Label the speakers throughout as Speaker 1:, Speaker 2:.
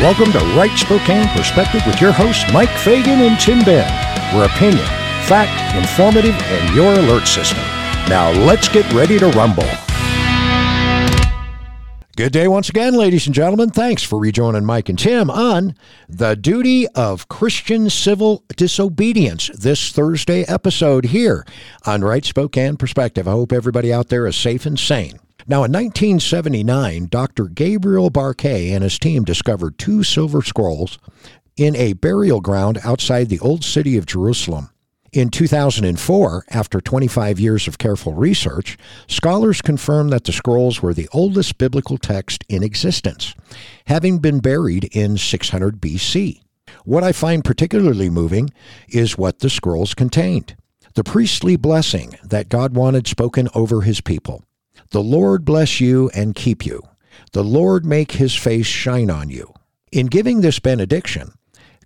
Speaker 1: Welcome to Right Spokane Perspective with your hosts, Mike Fagan and Tim Ben. Where opinion, fact, informative, and your alert system. Now let's get ready to rumble. Good day once again, ladies and gentlemen. Thanks for rejoining Mike and Tim on The Duty of Christian Civil Disobedience, this Thursday episode here on Right Spokane Perspective. I hope everybody out there is safe and sane. Now, in 1979, Dr. Gabriel Barkay and his team discovered two silver scrolls in a burial ground outside the old city of Jerusalem. In 2004, after 25 years of careful research, scholars confirmed that the scrolls were the oldest biblical text in existence, having been buried in 600 BC. What I find particularly moving is what the scrolls contained the priestly blessing that God wanted spoken over his people. The Lord bless you and keep you. The Lord make his face shine on you. In giving this benediction,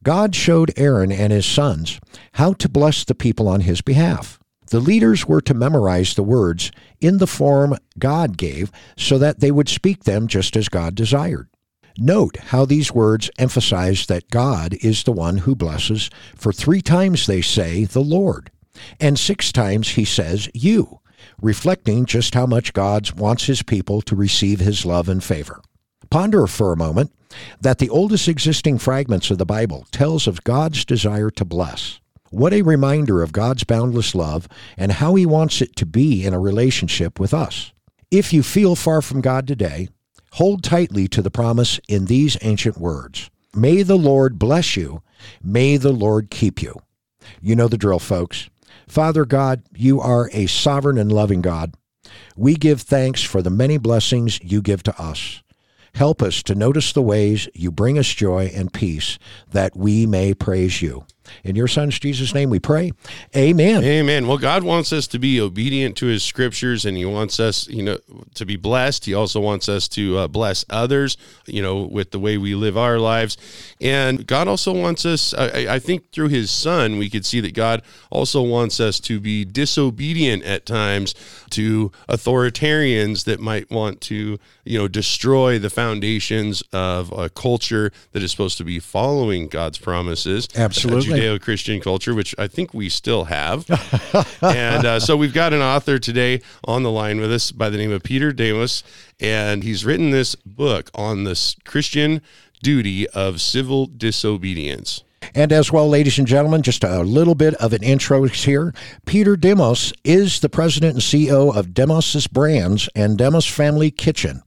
Speaker 1: God showed Aaron and his sons how to bless the people on his behalf. The leaders were to memorize the words in the form God gave so that they would speak them just as God desired. Note how these words emphasize that God is the one who blesses, for three times they say the Lord, and six times he says you reflecting just how much God wants his people to receive his love and favor. Ponder for a moment that the oldest existing fragments of the Bible tells of God's desire to bless. What a reminder of God's boundless love and how he wants it to be in a relationship with us. If you feel far from God today, hold tightly to the promise in these ancient words. May the Lord bless you. May the Lord keep you. You know the drill, folks. Father God, you are a sovereign and loving God. We give thanks for the many blessings you give to us. Help us to notice the ways you bring us joy and peace that we may praise you. In your son's Jesus' name we pray. Amen.
Speaker 2: Amen. Well, God wants us to be obedient to his scriptures and he wants us, you know, to be blessed. He also wants us to uh, bless others, you know, with the way we live our lives. And God also wants us, I, I think through his son, we could see that God also wants us to be disobedient at times to authoritarians that might want to, you know, destroy the foundations of a culture that is supposed to be following God's promises.
Speaker 1: Absolutely.
Speaker 2: Judeo Christian culture, which I think we still have. and uh, so we've got an author today on the line with us by the name of Peter Demos, and he's written this book on the Christian duty of civil disobedience.
Speaker 1: And as well, ladies and gentlemen, just a little bit of an intro here. Peter Demos is the president and CEO of Demos's Brands and Demos Family Kitchen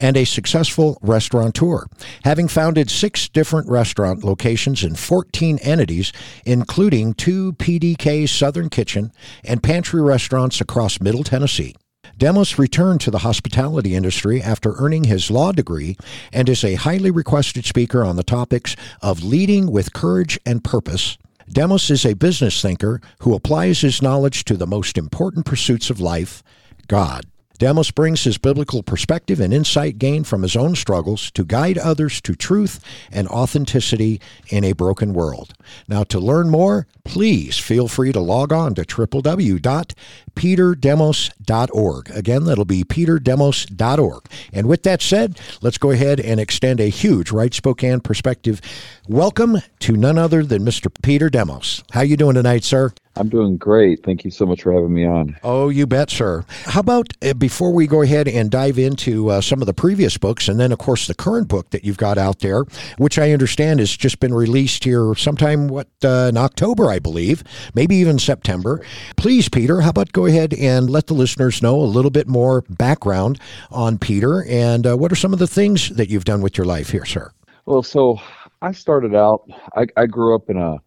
Speaker 1: and a successful restaurateur, having founded six different restaurant locations in 14 entities, including two PDK Southern Kitchen and pantry restaurants across Middle Tennessee. Demos returned to the hospitality industry after earning his law degree and is a highly requested speaker on the topics of leading with courage and purpose. Demos is a business thinker who applies his knowledge to the most important pursuits of life God. Demos brings his biblical perspective and insight gained from his own struggles to guide others to truth and authenticity in a broken world. Now, to learn more, please feel free to log on to www.peterdemos.org. Again, that'll be peterdemos.org. And with that said, let's go ahead and extend a huge Right Spokane perspective. Welcome to none other than Mr. Peter Demos. How you doing tonight, sir?
Speaker 3: I'm doing great. Thank you so much for having me on.
Speaker 1: Oh, you bet, sir. How about uh, before we go ahead and dive into uh, some of the previous books, and then, of course, the current book that you've got out there, which I understand has just been released here sometime, what, uh, in October, I believe, maybe even September. Please, Peter, how about go ahead and let the listeners know a little bit more background on Peter and uh, what are some of the things that you've done with your life here, sir?
Speaker 3: Well, so I started out, I, I grew up in a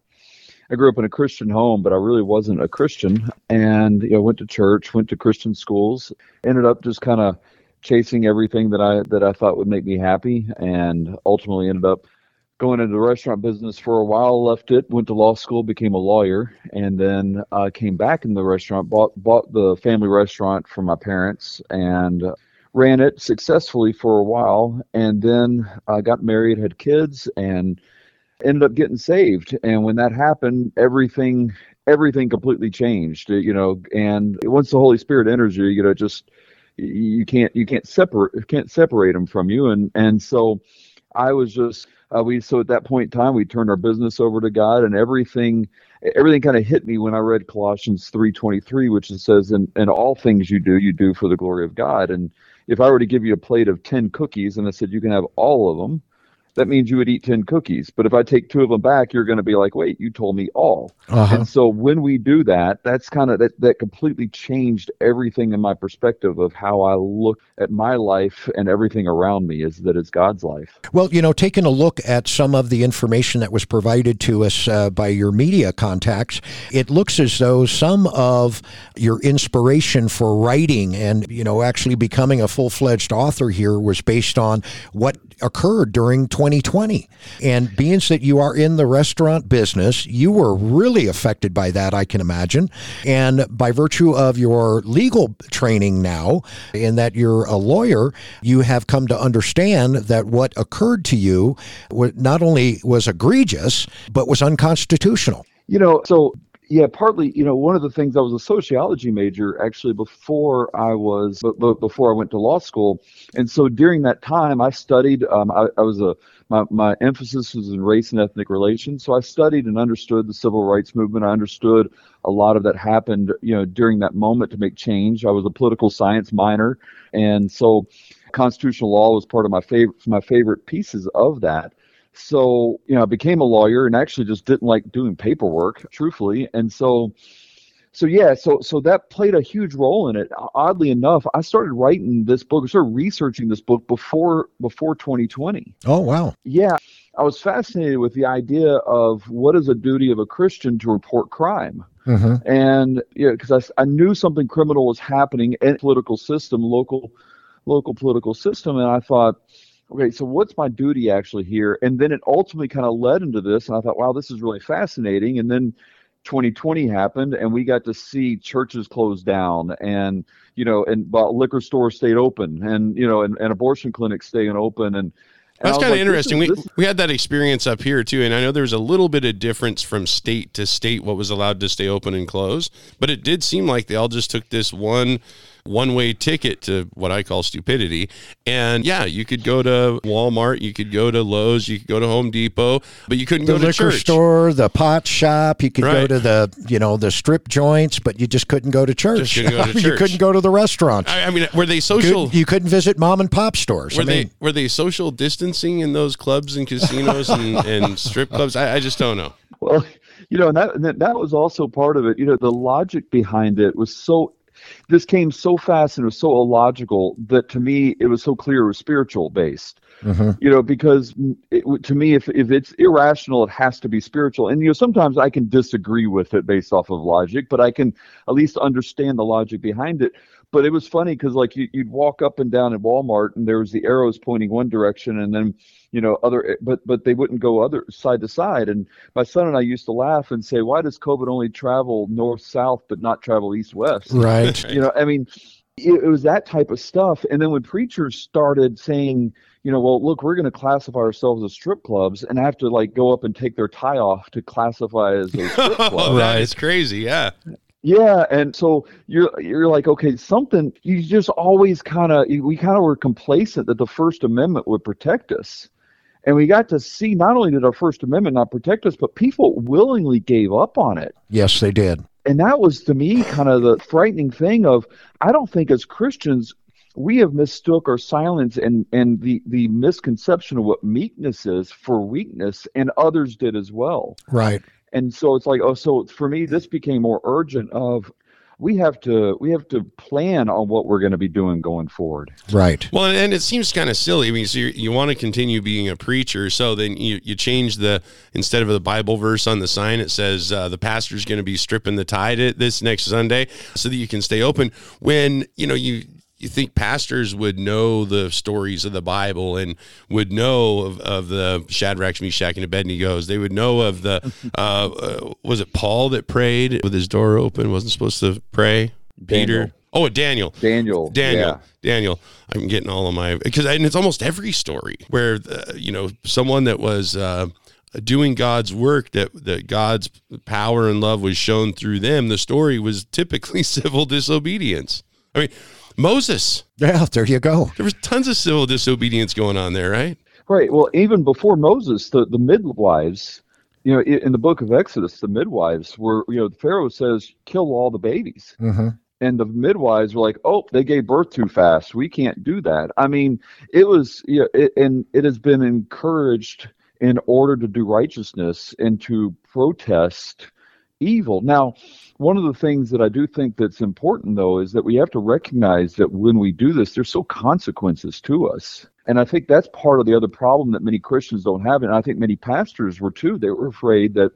Speaker 3: I grew up in a Christian home, but I really wasn't a Christian. And you know, went to church, went to Christian schools, ended up just kind of chasing everything that I that I thought would make me happy, and ultimately ended up going into the restaurant business for a while. Left it, went to law school, became a lawyer, and then uh, came back in the restaurant. bought bought the family restaurant from my parents, and ran it successfully for a while, and then I uh, got married, had kids, and ended up getting saved. And when that happened, everything everything completely changed. You know, and once the Holy Spirit enters you, you know, just you can't you can't separate can't separate them from you. And and so I was just uh, we so at that point in time we turned our business over to God and everything everything kind of hit me when I read Colossians 3:23 which it says in in all things you do you do for the glory of God and if I were to give you a plate of 10 cookies and I said you can have all of them that means you would eat 10 cookies. But if I take two of them back, you're going to be like, wait, you told me all. Uh-huh. And so when we do that, that's kind of that, that completely changed everything in my perspective of how I look at my life and everything around me is that it's God's life.
Speaker 1: Well, you know, taking a look at some of the information that was provided to us uh, by your media contacts, it looks as though some of your inspiration for writing and, you know, actually becoming a full fledged author here was based on what occurred during 2020. And being that you are in the restaurant business, you were really affected by that, I can imagine. And by virtue of your legal training now, in that you're a lawyer, you have come to understand that what occurred to you not only was egregious, but was unconstitutional.
Speaker 3: You know, so yeah, partly, you know, one of the things I was a sociology major actually before I was before I went to law school, and so during that time I studied. Um, I, I was a my, my emphasis was in race and ethnic relations, so I studied and understood the civil rights movement. I understood a lot of that happened, you know, during that moment to make change. I was a political science minor, and so constitutional law was part of my favorite my favorite pieces of that. So, you know, I became a lawyer and actually just didn't like doing paperwork, truthfully. And so, so yeah, so so that played a huge role in it. Oddly enough, I started writing this book, I started researching this book before before 2020.
Speaker 1: Oh wow.
Speaker 3: Yeah. I was fascinated with the idea of what is a duty of a Christian to report crime. Mm-hmm. And yeah, because I, I knew something criminal was happening in political system, local local political system, and I thought, okay, so what's my duty actually here? And then it ultimately kind of led into this, and I thought, wow, this is really fascinating. And then 2020 happened, and we got to see churches close down, and you know, and liquor stores stayed open, and you know, and, and abortion clinics staying open, and
Speaker 2: that's kind of like, interesting. Is, we, we had that experience up here too, and I know there was a little bit of difference from state to state what was allowed to stay open and close, but it did seem like they all just took this one one way ticket to what I call stupidity. And yeah, you could go to Walmart, you could go to Lowe's, you could go to Home Depot, but you couldn't
Speaker 1: the
Speaker 2: go to
Speaker 1: liquor
Speaker 2: church.
Speaker 1: store, the pot shop. You could right. go to the you know the strip joints, but you just couldn't go to church.
Speaker 2: Couldn't go to church.
Speaker 1: you couldn't go to the restaurant.
Speaker 2: I, I, mean, were they social?
Speaker 1: You couldn't visit mom and pop stores.
Speaker 2: Were
Speaker 1: I
Speaker 2: mean, they were they social distancing in those clubs and casinos and, and strip clubs? I, I just don't know.
Speaker 3: Well, you know, and that that was also part of it. You know, the logic behind it was so this came so fast and it was so illogical that to me it was so clear it was spiritual based. Mm-hmm. You know, because it, to me, if if it's irrational, it has to be spiritual. And you know, sometimes I can disagree with it based off of logic, but I can at least understand the logic behind it. But it was funny because like you, you'd walk up and down at Walmart, and there was the arrows pointing one direction, and then you know other eh, but but they wouldn't go other side to side. And my son and i used to laugh and say why does covid only travel north south but not travel east west?
Speaker 1: Right.
Speaker 3: You know i mean it, it was that type of stuff. And then when preachers started saying you know well look we're going to classify ourselves as strip clubs and have to like go up and take their tie off to classify as a strip club.
Speaker 2: That is crazy yeah
Speaker 3: yeah, and so you're you're like, okay, something. You just always kind of we kind of were complacent that the First Amendment would protect us, and we got to see not only did our First Amendment not protect us, but people willingly gave up on it.
Speaker 1: Yes, they did.
Speaker 3: And that was to me kind of the frightening thing of I don't think as Christians we have mistook our silence and, and the, the misconception of what meekness is for weakness, and others did as well.
Speaker 1: Right.
Speaker 3: And so it's like, oh, so for me, this became more urgent of we have to we have to plan on what we're going to be doing going forward.
Speaker 1: Right.
Speaker 2: Well, and it seems kind of silly. I mean, so you want to continue being a preacher, so then you you change the instead of the Bible verse on the sign, it says uh, the pastor's going to be stripping the tide this next Sunday, so that you can stay open. When you know you you think pastors would know the stories of the Bible and would know of, of the Shadrach, Meshach, and Abednego's. They would know of the, uh, uh, was it Paul that prayed with his door open? Wasn't supposed to pray?
Speaker 3: Daniel.
Speaker 2: Peter. Oh, Daniel.
Speaker 3: Daniel.
Speaker 2: Daniel.
Speaker 3: Yeah.
Speaker 2: Daniel. I'm getting all of my, because and it's almost every story where, uh, you know, someone that was, uh, doing God's work that that God's power and love was shown through them the story was typically civil disobedience I mean Moses.
Speaker 1: Yeah, there you go.
Speaker 2: There was tons of civil disobedience going on there, right?
Speaker 3: Right. Well, even before Moses, the, the midwives, you know, in the book of Exodus, the midwives were, you know, the Pharaoh says, kill all the babies.
Speaker 1: Mm-hmm.
Speaker 3: And the midwives were like, oh, they gave birth too fast. We can't do that. I mean, it was, you know, it, and it has been encouraged in order to do righteousness and to protest evil. Now, one of the things that I do think that's important, though, is that we have to recognize that when we do this, there's so consequences to us. And I think that's part of the other problem that many Christians don't have. And I think many pastors were too. They were afraid that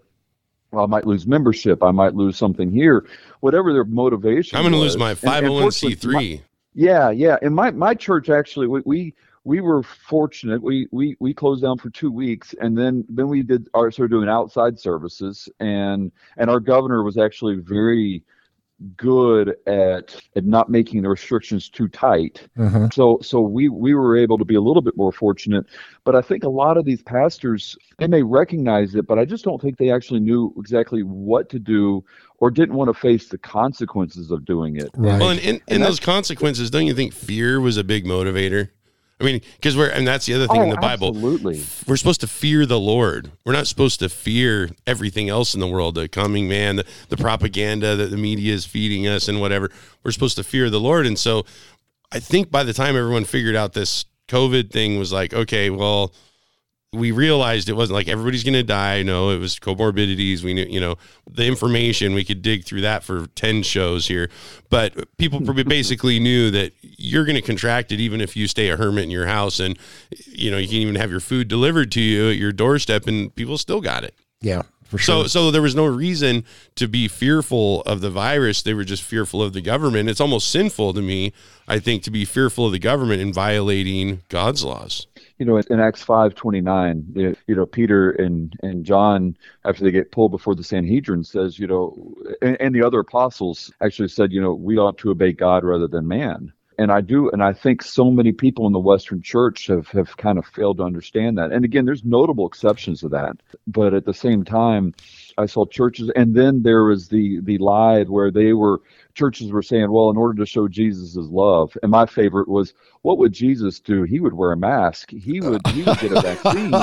Speaker 3: well, I might lose membership. I might lose something here. Whatever their motivation.
Speaker 2: I'm going to lose my 501c3.
Speaker 3: Yeah, yeah. And my, my church actually, we, we we were fortunate. We, we we closed down for two weeks, and then then we did our started doing outside services, and and our governor was actually very good at at not making the restrictions too tight.
Speaker 1: Mm-hmm.
Speaker 3: So so we we were able to be a little bit more fortunate. But I think a lot of these pastors they may recognize it, but I just don't think they actually knew exactly what to do or didn't want to face the consequences of doing it.
Speaker 1: Right.
Speaker 2: Well, and in, in those consequences, don't you think fear was a big motivator? I mean, because we're, and that's the other thing
Speaker 3: Oh,
Speaker 2: in the Bible.
Speaker 3: absolutely.
Speaker 2: We're supposed to fear the Lord. We're not supposed to fear everything else in the world, the coming man, the, the propaganda that the media is feeding us and whatever. We're supposed to fear the Lord. And so I think by the time everyone figured out this COVID thing was like, okay, well, we realized it wasn't like everybody's going to die. No, it was comorbidities. We knew, you know, the information we could dig through that for 10 shows here. But people probably basically knew that you're going to contract it even if you stay a hermit in your house and, you know, you can even have your food delivered to you at your doorstep and people still got it.
Speaker 1: Yeah, for sure.
Speaker 2: So, so there was no reason to be fearful of the virus. They were just fearful of the government. It's almost sinful to me, I think, to be fearful of the government and violating God's laws.
Speaker 3: you know, in Acts five twenty nine, you know, Peter and and John, after they get pulled before the Sanhedrin, says, you know, and, and the other apostles actually said, you know, we ought to obey God rather than man. And I do, and I think so many people in the Western Church have have kind of failed to understand that. And again, there's notable exceptions to that, but at the same time, I saw churches, and then there was the the lie where they were churches were saying, well, in order to show Jesus' love, and my favorite was, what would Jesus do? He would wear a mask. He would he would get a vaccine.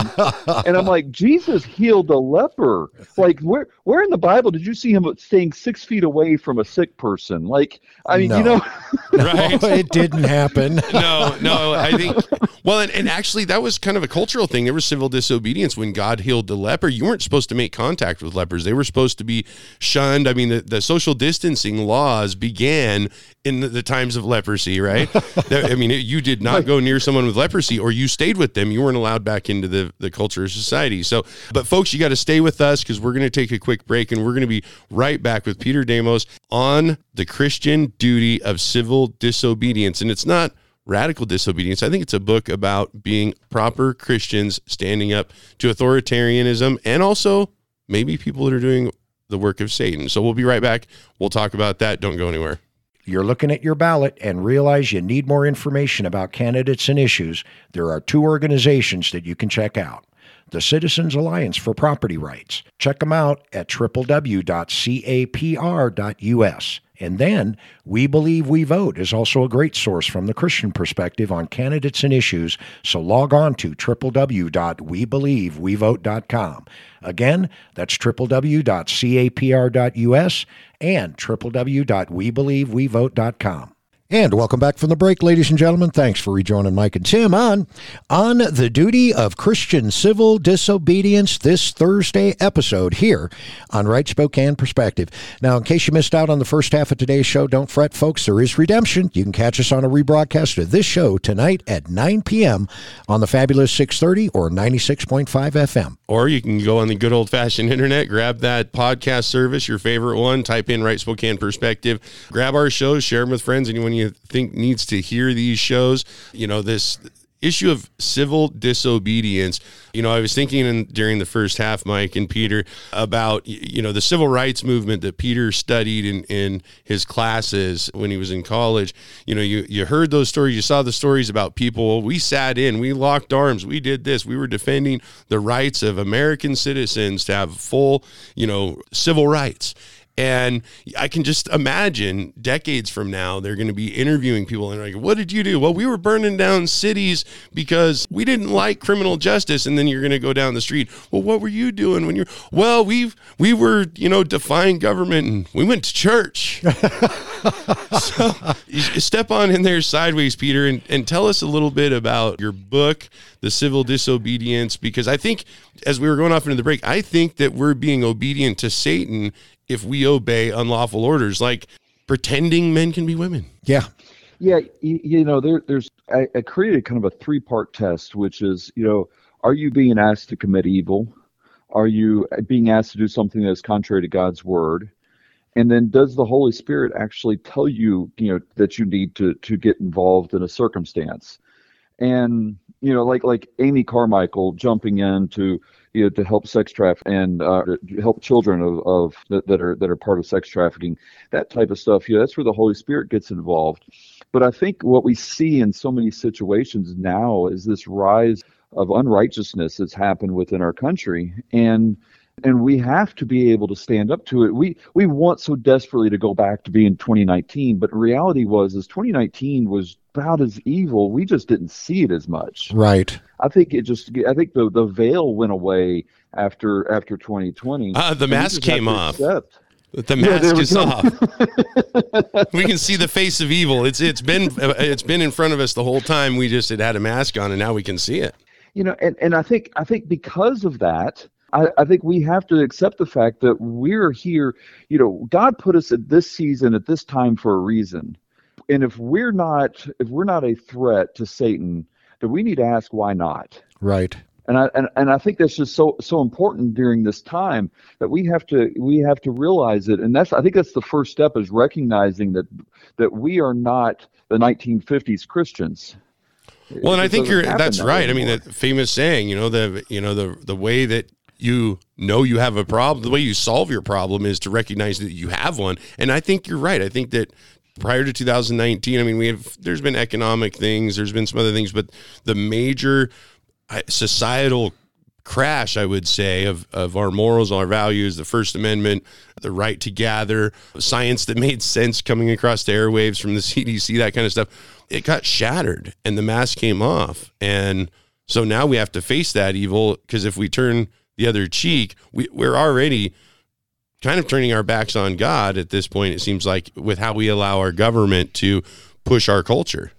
Speaker 3: and I'm like, Jesus healed a leper. Like, where where in the Bible did you see him staying six feet away from a sick person? Like, I mean, you know,
Speaker 2: Right.
Speaker 1: No, it didn't happen.
Speaker 2: no, no, I think well, and, and actually that was kind of a cultural thing. There was civil disobedience when God healed the leper. You weren't supposed to make contact with lepers. They were supposed to be shunned. I mean, the, the social distancing laws began in the, times of leprosy, right? I mean, you did not go near someone with leprosy or you stayed with them. You weren't allowed back into the, the culture of society. So, but folks, you got to stay with us because we're going to take a quick break and we're going to be right back with Peter Demos on the Christian duty of civil disobedience. And it's not radical disobedience. I think it's a book about being proper Christians standing up to authoritarianism and also maybe people that are doing the work of Satan. So we'll be right back. We'll talk about that. Don't go anywhere.
Speaker 1: You're looking at your ballot and realize you need more information about candidates and issues. There are two organizations that you can check out. The Citizens Alliance for Property Rights. Check them out at www.capr.us. And then, We Believe We Vote is also a great source from the Christian perspective on candidates and issues, so log on to www.webelievewevote.com. Again, that's www.capr.us and www.webelievewevote.com. And welcome back from the break, ladies and gentlemen. Thanks for rejoining Mike and Tim on on the duty of Christian civil disobedience this Thursday episode here on Right Spokane Perspective. Now, in case you missed out on the first half of today's show, don't fret, folks. There is redemption. You can catch us on a rebroadcast of this show tonight at 9 p.m. on the fabulous 630 or 96.5 FM.
Speaker 2: Or you can go on the good old fashioned internet, grab that podcast service, your favorite one, type in Right Spokane Perspective, grab our shows, share them with friends, anyone you think needs to hear these shows. You know, this issue of civil disobedience. You know, I was thinking in, during the first half, Mike and Peter, about, you know, the civil rights movement that Peter studied in, in his classes when he was in college. You know, you, you heard those stories, you saw the stories about people. We sat in, we locked arms, we did this, we were defending the rights of American citizens to have full, you know, civil rights. And I can just imagine decades from now, they're going to be interviewing people and like, what did you do? Well, we were burning down cities because we didn't like criminal justice. And then you're going to go down the street. Well, what were you doing when you're, well, we've, we were, you know, defying government and we went to church. so step on in there sideways, Peter, and, and tell us a little bit about your book, The Civil Disobedience, because I think as we were going off into the break, I think that we're being obedient to Satan if we obey unlawful orders, like pretending men can be women.
Speaker 1: Yeah.
Speaker 3: Yeah, you, you know, there, there's I, I created kind of a three part test, which is, you know, are you being asked to commit evil? Are you being asked to do something that's contrary to God's word? And then does the Holy Spirit actually tell you, you know, that you need to to get involved in a circumstance? And you know, like like Amy Carmichael jumping in to you know to help sex traffic and uh, help children of, of that, that are that are part of sex trafficking, that type of stuff. You know, that's where the Holy Spirit gets involved. But I think what we see in so many situations now is this rise of unrighteousness that's happened within our country, and and we have to be able to stand up to it. We we want so desperately to go back to being 2019, but reality was is 2019 was about as evil. We just didn't see it as much.
Speaker 1: Right.
Speaker 3: I think it just I think the the veil went away after after 2020.
Speaker 2: Uh, the mask came off.
Speaker 3: Accept.
Speaker 2: The mask yeah, is off. we can see the face of evil. It's it's been it's been in front of us the whole time. We just had had a mask on, and now we can see it.
Speaker 3: You know, and, and I think I think because of that, I, I, think we have to accept the fact that we're here. You know, God put us at this season at this time for a reason, and if we're not if we're not a threat to Satan, then we need to ask why not.
Speaker 1: Right.
Speaker 3: And I and, and I think that's just so so important during this time that we have to we have to realize it, and that's I think that's the first step is recognizing that that we are not the 1950s Christians.
Speaker 2: Well, and I think you're that's that right. Anymore. I mean, the famous saying, you know, the you know the the way that you know you have a problem, the way you solve your problem is to recognize that you have one. And I think you're right. I think that prior to 2019, I mean, we have there's been economic things, there's been some other things, but the major societal crash, I would say, of, of our morals, our values, the First Amendment, the right to gather, science that made sense coming across the airwaves from the CDC, that kind of stuff, it got shattered and the mask came off. And so now we have to face that evil because if we turn the other cheek, we, we're already kind of turning our backs on God at this point, it seems like, with how we allow our government to push our culture.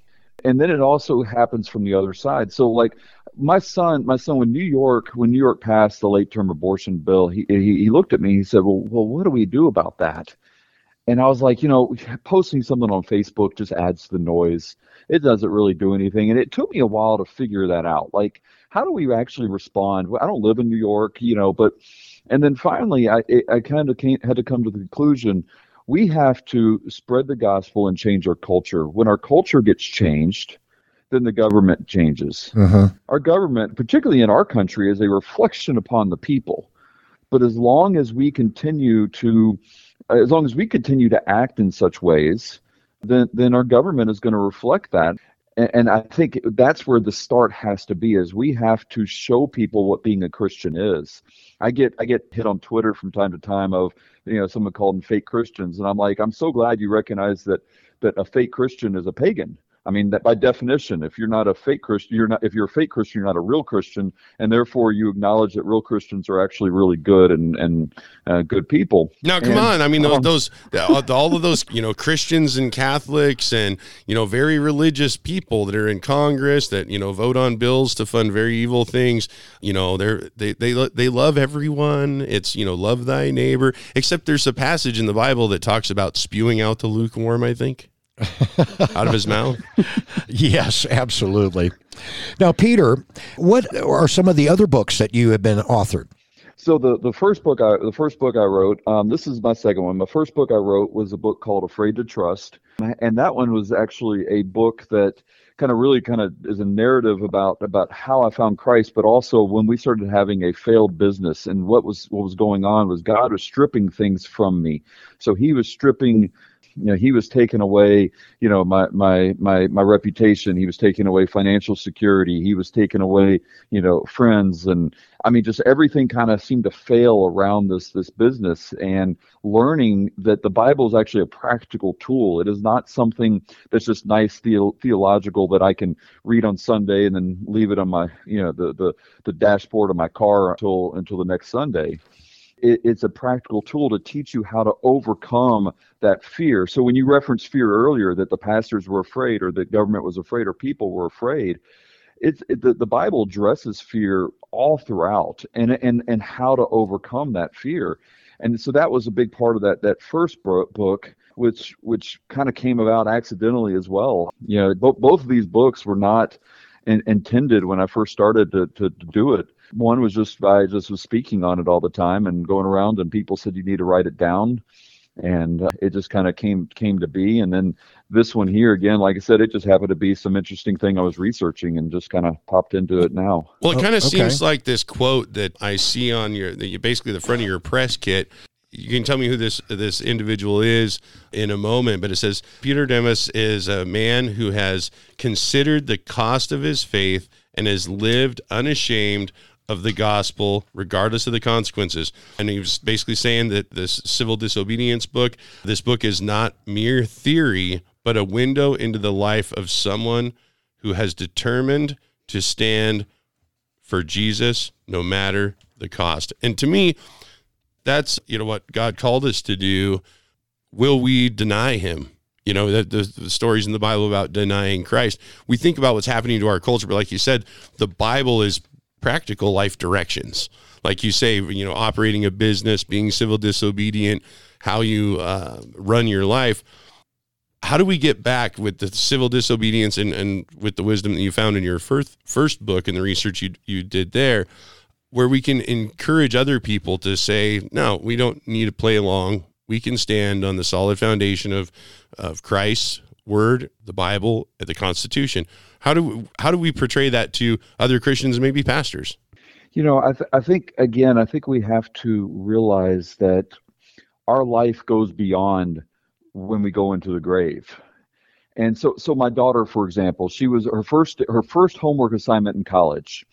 Speaker 3: And then it also happens from the other side. So, like, my son, my son, when New York, when New York passed the late term abortion bill, he, he, he looked at me. He said, "Well, well, what do we do about that?" And I was like, you know, posting something on Facebook just adds to the noise. It doesn't really do anything. And it took me a while to figure that out. Like, how do we actually respond? I don't live in New York, you know, but and then finally, I I kind of had to come to the conclusion we have to spread the gospel and change our culture. When our culture gets changed, then the government changes. Uh-huh. Our government, particularly in our country, is a reflection upon the people. But as long as we continue to, as long as we continue to act in such ways, then then our government is going to reflect that and, I think that's where the start has to be is we have to show people what being a Christian is. I get I get hit on Twitter from time to time of you know someone called them fake Christians and I'm like I'm so glad you recognize that that a fake Christian is a pagan I mean, that by definition, if you're not a fake Christian, you're not. If you're a fake Christian, you're not a real Christian, and therefore you acknowledge that real Christians are actually really good and and uh, good people.
Speaker 2: Now, come
Speaker 3: and,
Speaker 2: on. I mean, um, those all of those you know Christians and Catholics and you know very religious people that are in Congress that you know vote on bills to fund very evil things. You know, they're they they they love everyone. It's you know love thy neighbor. Except there's a passage in the Bible that talks about spewing out the lukewarm. I think out of his mouth?
Speaker 1: yes, absolutely. Now, Peter, what are some of the other books that you have been authored?
Speaker 3: So the, the first book I the first book I wrote, um, this is my second one. My first book I wrote was a book called Afraid to Trust, and that one was actually a book that kind of really kind of is a narrative about about how I found Christ, but also when we started having a failed business and what was what was going on was God was stripping things from me. So He was stripping you know he was taking away you know my my my my reputation. He was taking away financial security. He was taking away you know friends. And i mean just everything kind of seemed to fail around this this business and learning that the bible is actually a practical tool. It is not something that's just nice the- theological that i can read on sunday and then leave it on my you know the the, the dashboard of my car until until the next sunday it, it's a practical tool to teach you how to overcome that fear. So when you referenced fear earlier, that the pastors were afraid, or that government was afraid, or people were afraid, it's it, the, the Bible addresses fear all throughout, and and and how to overcome that fear. And so that was a big part of that that first book, which which kind of came about accidentally as well. You know, both both of these books were not in, intended when I first started to, to, to do it one was just I just was speaking on it all the time and going around, and people said you need to write it down, and uh, it just kind of came came to be. And then this one here again, like I said, it just happened to be some interesting thing I was researching and just kind of popped into it now.
Speaker 2: Well, it kind of oh, okay. seems like this quote that I see on your basically the front of your press kit you can tell me who this this individual is in a moment, but it says Peter Demos is a man who has considered the cost of his faith and has lived unashamed of the gospel, regardless of the consequences. And he was basically saying that this civil disobedience book, this book is not mere theory, but a window into the life of someone who has determined to stand for Jesus no matter the cost. And to me, that's you know what God called us to do. Will we deny him? You know, the, the, the, stories in the Bible about denying Christ. We think about what's happening to our culture, but like you said, the Bible is practical life directions. Like you say, you know, operating a business, being civil disobedient, how you uh, run your life. How do we get back with the civil disobedience and, and with the wisdom that you found in your first first book and the research you you did there, where we can encourage other people to say, no, we don't need to play along. We can stand on the solid foundation of of Christ's word, the Bible, the Constitution. How do we, how do we portray that to other Christians maybe pastors?
Speaker 3: You know, I, th- I think again, I think we have to realize that our life goes beyond when we go into the grave. And so, so my daughter, for example, she was her first her first homework assignment in college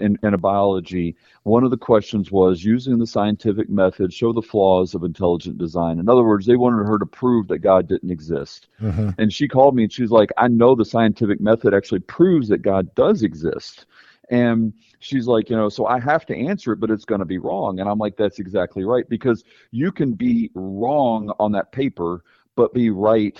Speaker 3: in, in a biology, one of the questions was using the scientific method, show the flaws of intelligent design. In other words, they wanted her to prove that God didn't exist. Mm-hmm. And she called me and she's like, I know the scientific method actually proves that God does exist. And she's like, you know, so I have to answer it, but it's going to be wrong. And I'm like, that's exactly right. Because you can be wrong on that paper, but be right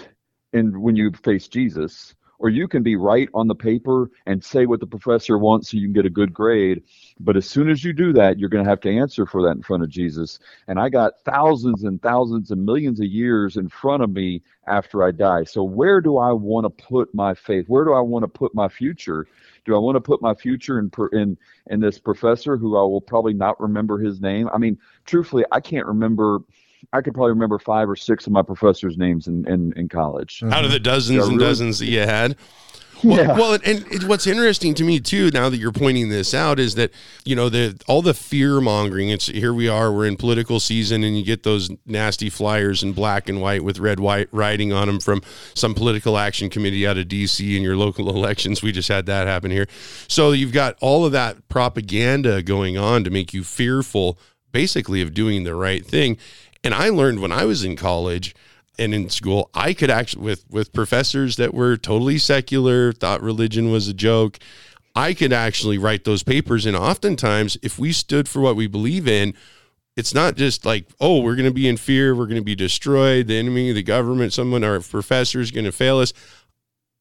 Speaker 3: in when you face Jesus or you can be right on the paper and say what the professor wants so you can get a good grade. But as soon as you do that, you're going to have to answer for that in front of Jesus. And I got thousands and thousands and millions of years in front of me after I die. So where do I want to put my faith? Where do I want to put my future? Do I want to put my future in in in this professor who I will probably not remember his name? I mean, truthfully, I can't remember I could probably remember five or six of my professors' names in, in, in college.
Speaker 2: Out of the uh-huh. dozens yeah, and really, dozens that you had. Well, yeah. well, and, and what's interesting to me too, now that you're pointing this out, is that you know the all the fear mongering. It's here we are, we're in political season, and you get those nasty flyers in black and white with red white writing on them from some political action committee out of D.C. in your local elections. We just had that happen here, so you've got all of that propaganda going on to make you fearful, basically, of doing the right thing. And I learned when I was in college and in school, I could actually with with professors that were totally secular, thought religion was a joke. I could actually write those papers, and oftentimes, if we stood for what we believe in, it's not just like, oh, we're going to be in fear, we're going to be destroyed, the enemy, the government, someone, our professor is going to fail us.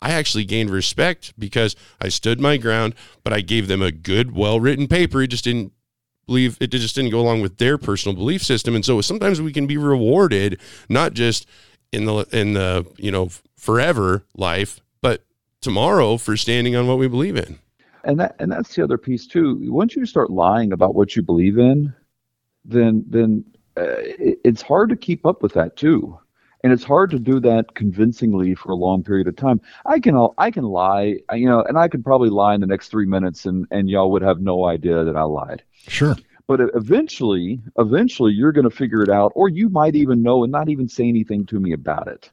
Speaker 2: I actually gained respect because I stood my ground, but I gave them a good, well written paper. It just didn't believe it just didn't go along with their personal belief system. And so sometimes we can be rewarded not just in the in the you know forever life but tomorrow for standing on what we believe in.
Speaker 3: And that and that's the other piece too. Once you start lying about what you believe in then then uh, it, it's hard to keep up with that too and it's hard to do that convincingly for a long period of time. I can I can lie, you know, and I could probably lie in the next three minutes, and and y'all would have no idea that I lied.
Speaker 1: Sure.
Speaker 3: But eventually, eventually, you're going to figure it out, or you might even know and not even say anything to me about it.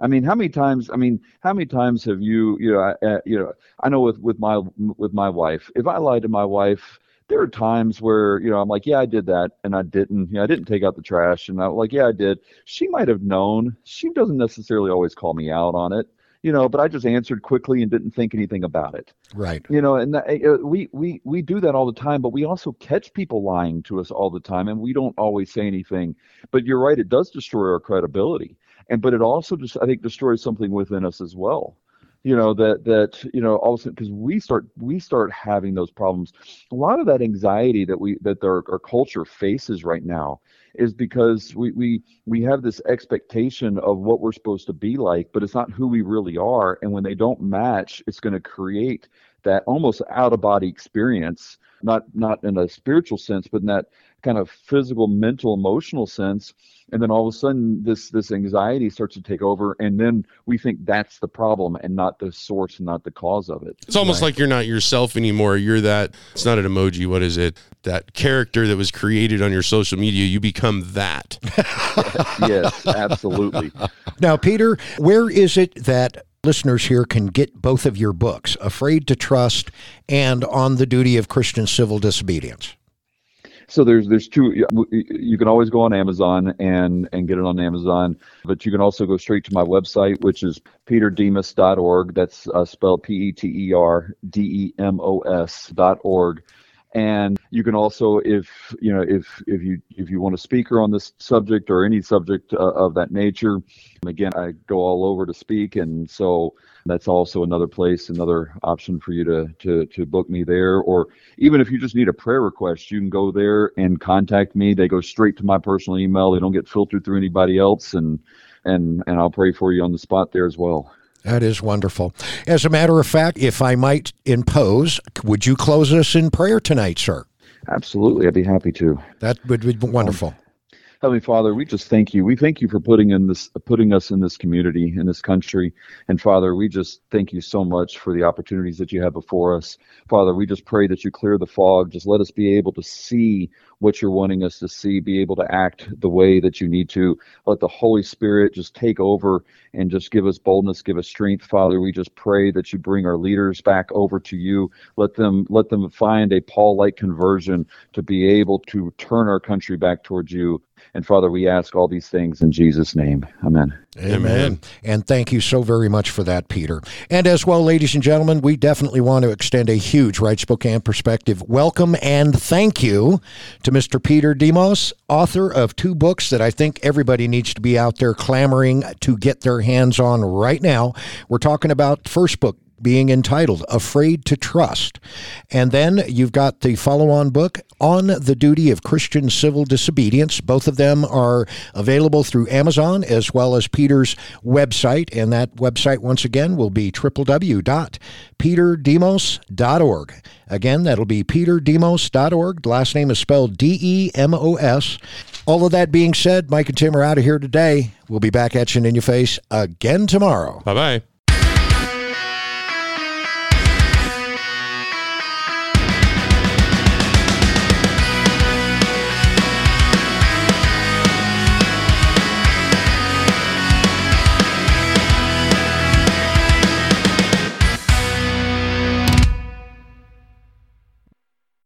Speaker 3: I mean, how many times? I mean, how many times have you, you know, uh, you know, I know with with my with my wife, if I lie to my wife, there are times where you know I'm like, yeah, I did that, and I didn't. You know, I didn't take out the trash, and I'm like, yeah, I did. She might have known. She doesn't necessarily always call me out on it, you know, but I just answered quickly and didn't think anything about it.
Speaker 1: Right.
Speaker 3: You know, and that, uh, we we we do that all the time, but we also catch people lying to us all the time, and we don't always say anything. But you're right; it does destroy our credibility and but it also just I think destroys something within us as well. You know that that you know all of a sudden because we start we start having those problems. A lot of that anxiety that we that our, our culture faces right now is because we we we have this expectation of what we're supposed to be like, but it's not who we really are. And when they don't match, it's going to create that almost out of body experience, not not in a spiritual sense, but in that kind of physical, mental, emotional sense. And then all of a sudden, this this anxiety starts to take over, and then we think that's the problem and not the source and not the cause of it.
Speaker 2: It's almost right. like you're not yourself anymore. You're that. It's not an emoji. What is it? That character that was created on your social media. You become that.
Speaker 3: yes, absolutely.
Speaker 1: Now, Peter, where is it that listeners here can get both of your books, Afraid to Trust and On the Duty of Christian Civil Disobedience?
Speaker 3: So there's there's two. You can always go on Amazon and and get it on Amazon, but you can also go straight to my website, which is peterdemos.org. That's uh, spelled P-E-T-E-R-D-E-M-O-S dot org. And you can also, if you know, if if you if you want a speaker on this subject or any subject uh, of that nature, again, I go all over to speak, and so that's also another place, another option for you to to to book me there. Or even if you just need a prayer request, you can go there and contact me. They go straight to my personal email. They don't get filtered through anybody else, and and and I'll pray for you on the spot there as well.
Speaker 1: That is wonderful. As a matter of fact, if I might impose, would you close us in prayer tonight, sir?
Speaker 3: Absolutely, I'd be happy to.
Speaker 1: That would be wonderful. Um,
Speaker 3: Heavenly Father, we just thank you. We thank you for putting in this, putting us in this community, in this country, and Father, we just thank you so much for the opportunities that you have before us. Father, we just pray that you clear the fog. Just let us be able to see what you're wanting us to see, be able to act the way that you need to. Let the Holy Spirit just take over and just give us boldness, give us strength. Father, we just pray that you bring our leaders back over to you. Let them let them find a Paul-like conversion to be able to turn our country back towards you. And Father, we ask all these things in Jesus' name. Amen.
Speaker 1: Amen. And thank you so very much for that, Peter. And as well, ladies and gentlemen, we definitely want to extend a huge Right Spokane perspective welcome and thank you to Mr. Peter Demos, author of two books that I think everybody needs to be out there clamoring to get their hands on right now. We're talking about first book, being entitled Afraid to Trust. And then you've got the follow on book, On the Duty of Christian Civil Disobedience. Both of them are available through Amazon as well as Peter's website. And that website, once again, will be www.peterdemos.org. Again, that'll be peterdemos.org. Last name is spelled D E M O S. All of that being said, Mike and Tim are out of here today. We'll be back at etching in your face again tomorrow.
Speaker 2: Bye bye.